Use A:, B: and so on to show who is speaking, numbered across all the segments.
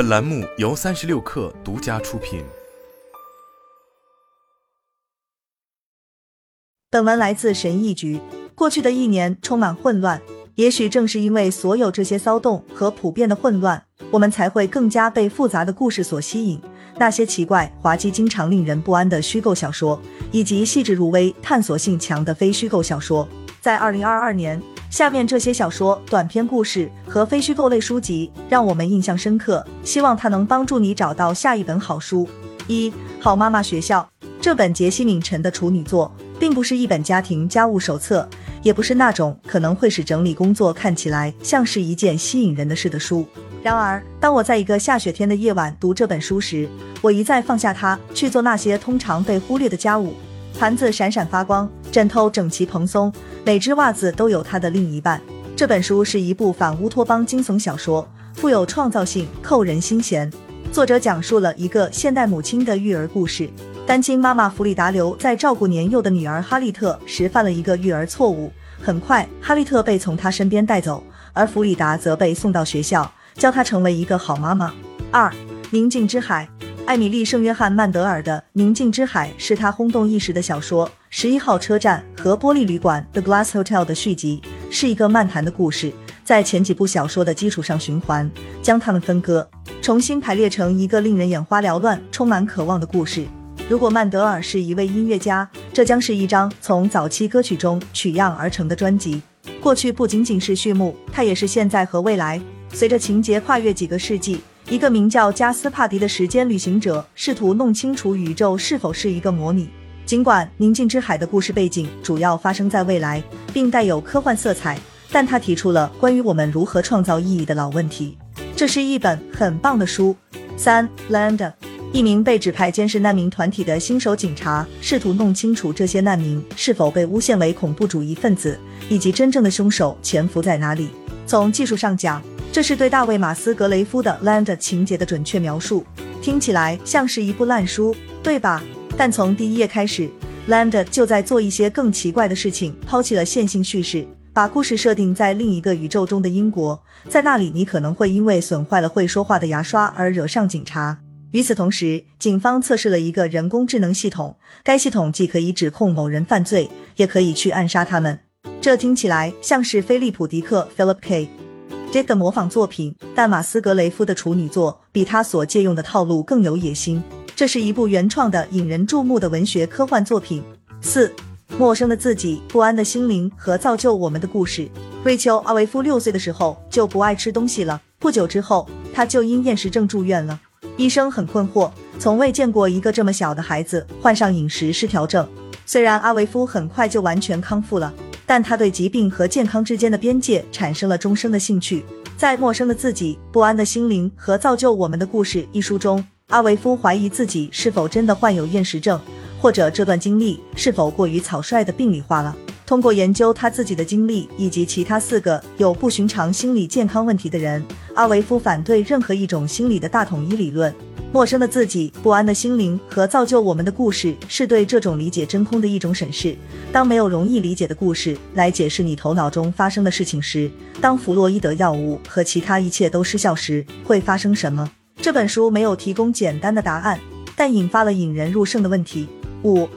A: 本栏目由三十六氪独家出品。
B: 本文来自神意局。过去的一年充满混乱，也许正是因为所有这些骚动和普遍的混乱，我们才会更加被复杂的故事所吸引。那些奇怪、滑稽、经常令人不安的虚构小说，以及细致入微、探索性强的非虚构小说，在二零二二年，下面这些小说、短篇故事和非虚构类书籍让我们印象深刻。希望它能帮助你找到下一本好书。一好妈妈学校这本杰西·敏陈的处女作，并不是一本家庭家务手册。也不是那种可能会使整理工作看起来像是一件吸引人的事的书。然而，当我在一个下雪天的夜晚读这本书时，我一再放下它，去做那些通常被忽略的家务。盘子闪闪发光，枕头整齐蓬松，每只袜子都有它的另一半。这本书是一部反乌托邦惊悚小说，富有创造性，扣人心弦。作者讲述了一个现代母亲的育儿故事。单亲妈妈弗里达留在照顾年幼的女儿哈利特时犯了一个育儿错误。很快，哈利特被从她身边带走，而弗里达则被送到学校，教她成为一个好妈妈。二，《宁静之海》，艾米丽·圣约翰·曼德尔的《宁静之海》是他轰动一时的小说。十一号车站和玻璃旅馆 The Glass Hotel 的续集，是一个漫谈的故事，在前几部小说的基础上循环，将它们分割，重新排列成一个令人眼花缭乱、充满渴望的故事。如果曼德尔是一位音乐家，这将是一张从早期歌曲中取样而成的专辑。过去不仅仅是序幕，它也是现在和未来。随着情节跨越几个世纪，一个名叫加斯帕迪的时间旅行者试图弄清楚宇宙是否是一个模拟。尽管《宁静之海》的故事背景主要发生在未来，并带有科幻色彩，但他提出了关于我们如何创造意义的老问题。这是一本很棒的书。三，Land。一名被指派监视难民团体的新手警察，试图弄清楚这些难民是否被诬陷为恐怖主义分子，以及真正的凶手潜伏在哪里。从技术上讲，这是对大卫·马斯格雷夫的《Land》情节的准确描述。听起来像是一部烂书，对吧？但从第一页开始，《Land》就在做一些更奇怪的事情，抛弃了线性叙事，把故事设定在另一个宇宙中的英国，在那里你可能会因为损坏了会说话的牙刷而惹上警察。与此同时，警方测试了一个人工智能系统，该系统既可以指控某人犯罪，也可以去暗杀他们。这听起来像是菲利普·迪克 （Philip K. Dick） 的模仿作品，但马斯格雷夫的处女作比他所借用的套路更有野心。这是一部原创的、引人注目的文学科幻作品。四，陌生的自己、不安的心灵和造就我们的故事。瑞秋·阿维夫六岁的时候就不爱吃东西了，不久之后，他就因厌食症住院了。医生很困惑，从未见过一个这么小的孩子患上饮食失调症。虽然阿维夫很快就完全康复了，但他对疾病和健康之间的边界产生了终生的兴趣。在《陌生的自己、不安的心灵和造就我们的故事》一书中，阿维夫怀疑自己是否真的患有厌食症，或者这段经历是否过于草率的病理化了。通过研究他自己的经历以及其他四个有不寻常心理健康问题的人，阿维夫反对任何一种心理的大统一理论。陌生的自己、不安的心灵和造就我们的故事，是对这种理解真空的一种审视。当没有容易理解的故事来解释你头脑中发生的事情时，当弗洛伊德药物和其他一切都失效时，会发生什么？这本书没有提供简单的答案，但引发了引人入胜的问题。五。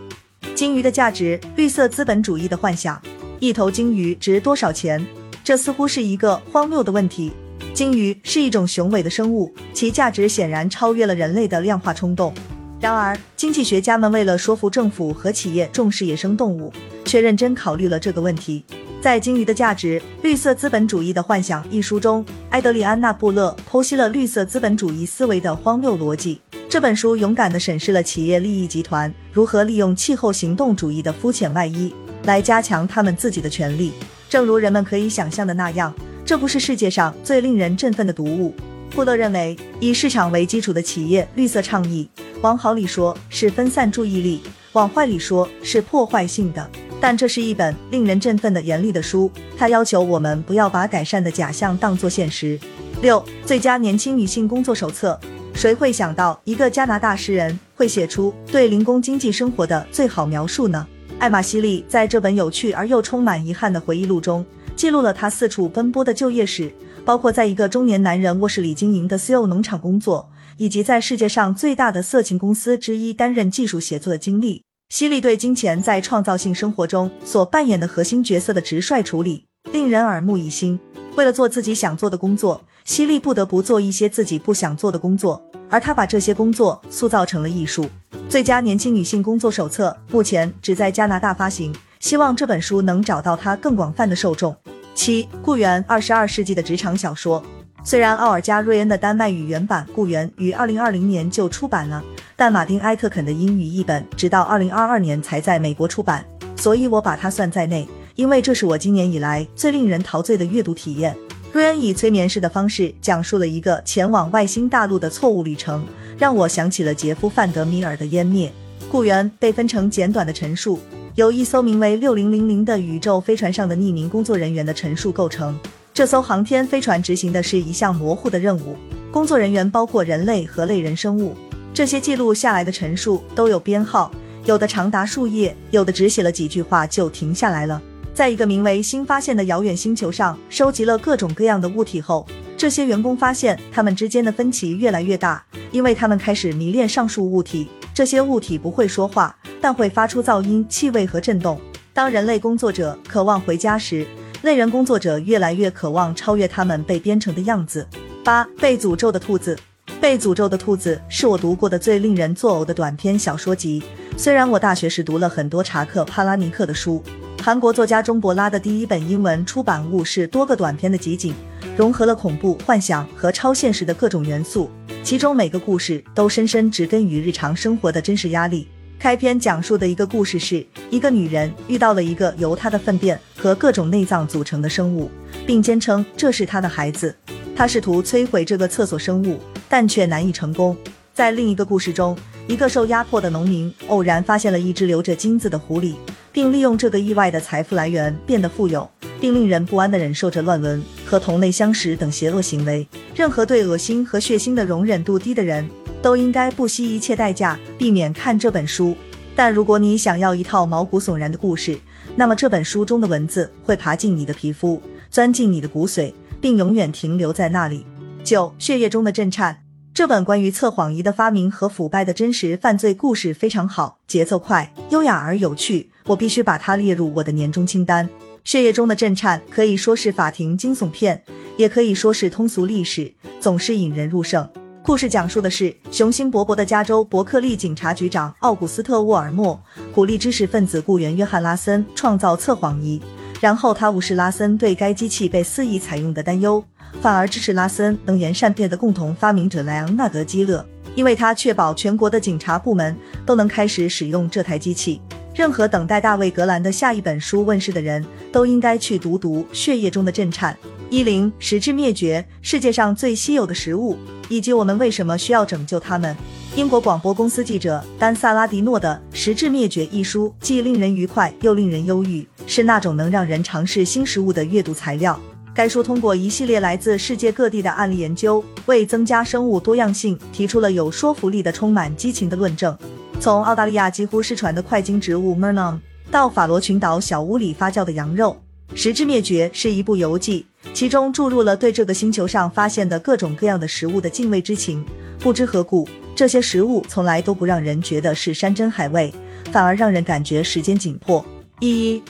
B: 鲸鱼的价值，绿色资本主义的幻想。一头鲸鱼值多少钱？这似乎是一个荒谬的问题。鲸鱼是一种雄伟的生物，其价值显然超越了人类的量化冲动。然而，经济学家们为了说服政府和企业重视野生动物，却认真考虑了这个问题。在《鲸鱼的价值：绿色资本主义的幻想》一书中，埃德里安娜·布勒剖析了绿色资本主义思维的荒谬逻辑。这本书勇敢地审视了企业利益集团如何利用气候行动主义的肤浅外衣来加强他们自己的权利。正如人们可以想象的那样，这不是世界上最令人振奋的读物。库勒认为，以市场为基础的企业绿色倡议，往好里说是分散注意力，往坏里说是破坏性的。但这是一本令人振奋的严厉的书，它要求我们不要把改善的假象当作现实。六，最佳年轻女性工作手册。谁会想到一个加拿大诗人会写出对零工经济生活的最好描述呢？艾玛·西利在这本有趣而又充满遗憾的回忆录中，记录了他四处奔波的就业史包括在一个中年男人卧室里经营的私有农场工作，以及在世界上最大的色情公司之一担任技术协作的经历。犀利对金钱在创造性生活中所扮演的核心角色的直率处理，令人耳目一新。为了做自己想做的工作，犀利不得不做一些自己不想做的工作，而他把这些工作塑造成了艺术。最佳年轻女性工作手册目前只在加拿大发行，希望这本书能找到它更广泛的受众。七，雇员，二十二世纪的职场小说。虽然奥尔加·瑞恩的丹麦语原版《雇员》于二零二零年就出版了，但马丁·埃克肯的英语译本直到二零二二年才在美国出版，所以我把它算在内。因为这是我今年以来最令人陶醉的阅读体验。瑞恩以催眠式的方式讲述了一个前往外星大陆的错误旅程，让我想起了杰夫·范德米尔的《湮灭》。雇员被分成简短的陈述，由一艘名为六零零零的宇宙飞船上的匿名工作人员的陈述构成。这艘航天飞船执行的是一项模糊的任务，工作人员包括人类和类人生物。这些记录下来的陈述都有编号，有的长达数页，有的只写了几句话就停下来了。在一个名为“新发现”的遥远星球上，收集了各种各样的物体后，这些员工发现他们之间的分歧越来越大，因为他们开始迷恋上述物体。这些物体不会说话，但会发出噪音、气味和震动。当人类工作者渴望回家时，类人工作者越来越渴望超越他们被编程的样子。八、被诅咒的兔子。被诅咒的兔子是我读过的最令人作呕的短篇小说集。虽然我大学时读了很多查克·帕拉尼克的书。韩国作家钟伯拉的第一本英文出版物是多个短篇的集锦，融合了恐怖、幻想和超现实的各种元素，其中每个故事都深深植根于日常生活的真实压力。开篇讲述的一个故事是，一个女人遇到了一个由她的粪便和各种内脏组成的生物，并坚称这是她的孩子。她试图摧毁这个厕所生物，但却难以成功。在另一个故事中，一个受压迫的农民偶然发现了一只留着金子的狐狸。并利用这个意外的财富来源变得富有，并令人不安地忍受着乱伦和同类相食等邪恶行为。任何对恶心和血腥的容忍度低的人都应该不惜一切代价避免看这本书。但如果你想要一套毛骨悚然的故事，那么这本书中的文字会爬进你的皮肤，钻进你的骨髓，并永远停留在那里。九，血液中的震颤。这本关于测谎仪的发明和腐败的真实犯罪故事非常好，节奏快、优雅而有趣，我必须把它列入我的年终清单。血液中的震颤可以说是法庭惊悚片，也可以说是通俗历史，总是引人入胜。故事讲述的是雄心勃勃的加州伯克利警察局长奥古斯特·沃尔默鼓励知识分子雇员约翰·拉森创造测谎仪，然后他无视拉森对该机器被肆意采用的担忧。反而支持拉森能言善辩的共同发明者莱昂纳德·基勒，因为他确保全国的警察部门都能开始使用这台机器。任何等待大卫·格兰的下一本书问世的人都应该去读读《血液中的震颤》。一零实质灭绝，世界上最稀有的食物，以及我们为什么需要拯救它们。英国广播公司记者丹·萨拉迪诺的《实质灭绝》一书，既令人愉快又令人忧郁，是那种能让人尝试新食物的阅读材料。该书通过一系列来自世界各地的案例研究，为增加生物多样性提出了有说服力的、充满激情的论证。从澳大利亚几乎失传的快茎植物 Murnum 到法罗群岛小屋里发酵的羊肉，《实质灭绝》是一部游记，其中注入了对这个星球上发现的各种各样的食物的敬畏之情。不知何故，这些食物从来都不让人觉得是山珍海味，反而让人感觉时间紧迫。一一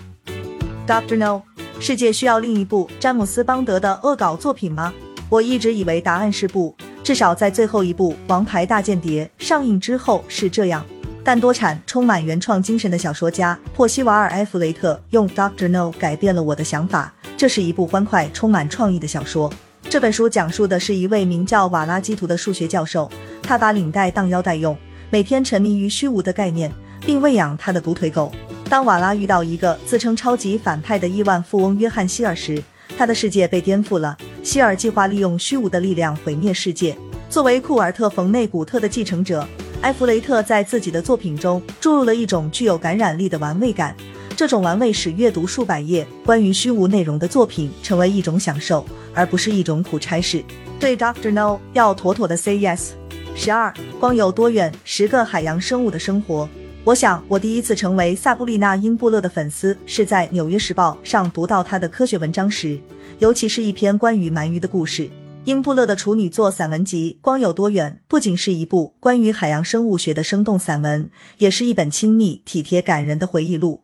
B: ，Doctor No。世界需要另一部詹姆斯·邦德的恶搞作品吗？我一直以为答案是不，至少在最后一部《王牌大间谍》上映之后是这样。但多产、充满原创精神的小说家珀西瓦尔·埃弗雷特用《Doctor No》改变了我的想法。这是一部欢快、充满创意的小说。这本书讲述的是一位名叫瓦拉基图的数学教授，他把领带当腰带用，每天沉迷于虚无的概念，并喂养他的独腿狗。当瓦拉遇到一个自称超级反派的亿万富翁约翰希尔时，他的世界被颠覆了。希尔计划利用虚无的力量毁灭世界。作为库尔特·冯内古特的继承者，埃弗雷特在自己的作品中注入了一种具有感染力的玩味感。这种玩味使阅读数百页关于虚无内容的作品成为一种享受，而不是一种苦差事。对 Doctor No 要妥妥的 say yes。十二，光有多远？十个海洋生物的生活。我想，我第一次成为萨布丽娜·英布勒的粉丝，是在《纽约时报》上读到她的科学文章时，尤其是一篇关于鳗鱼的故事。英布勒的处女作散文集《光有多远》不仅是一部关于海洋生物学的生动散文，也是一本亲密、体贴、感人的回忆录。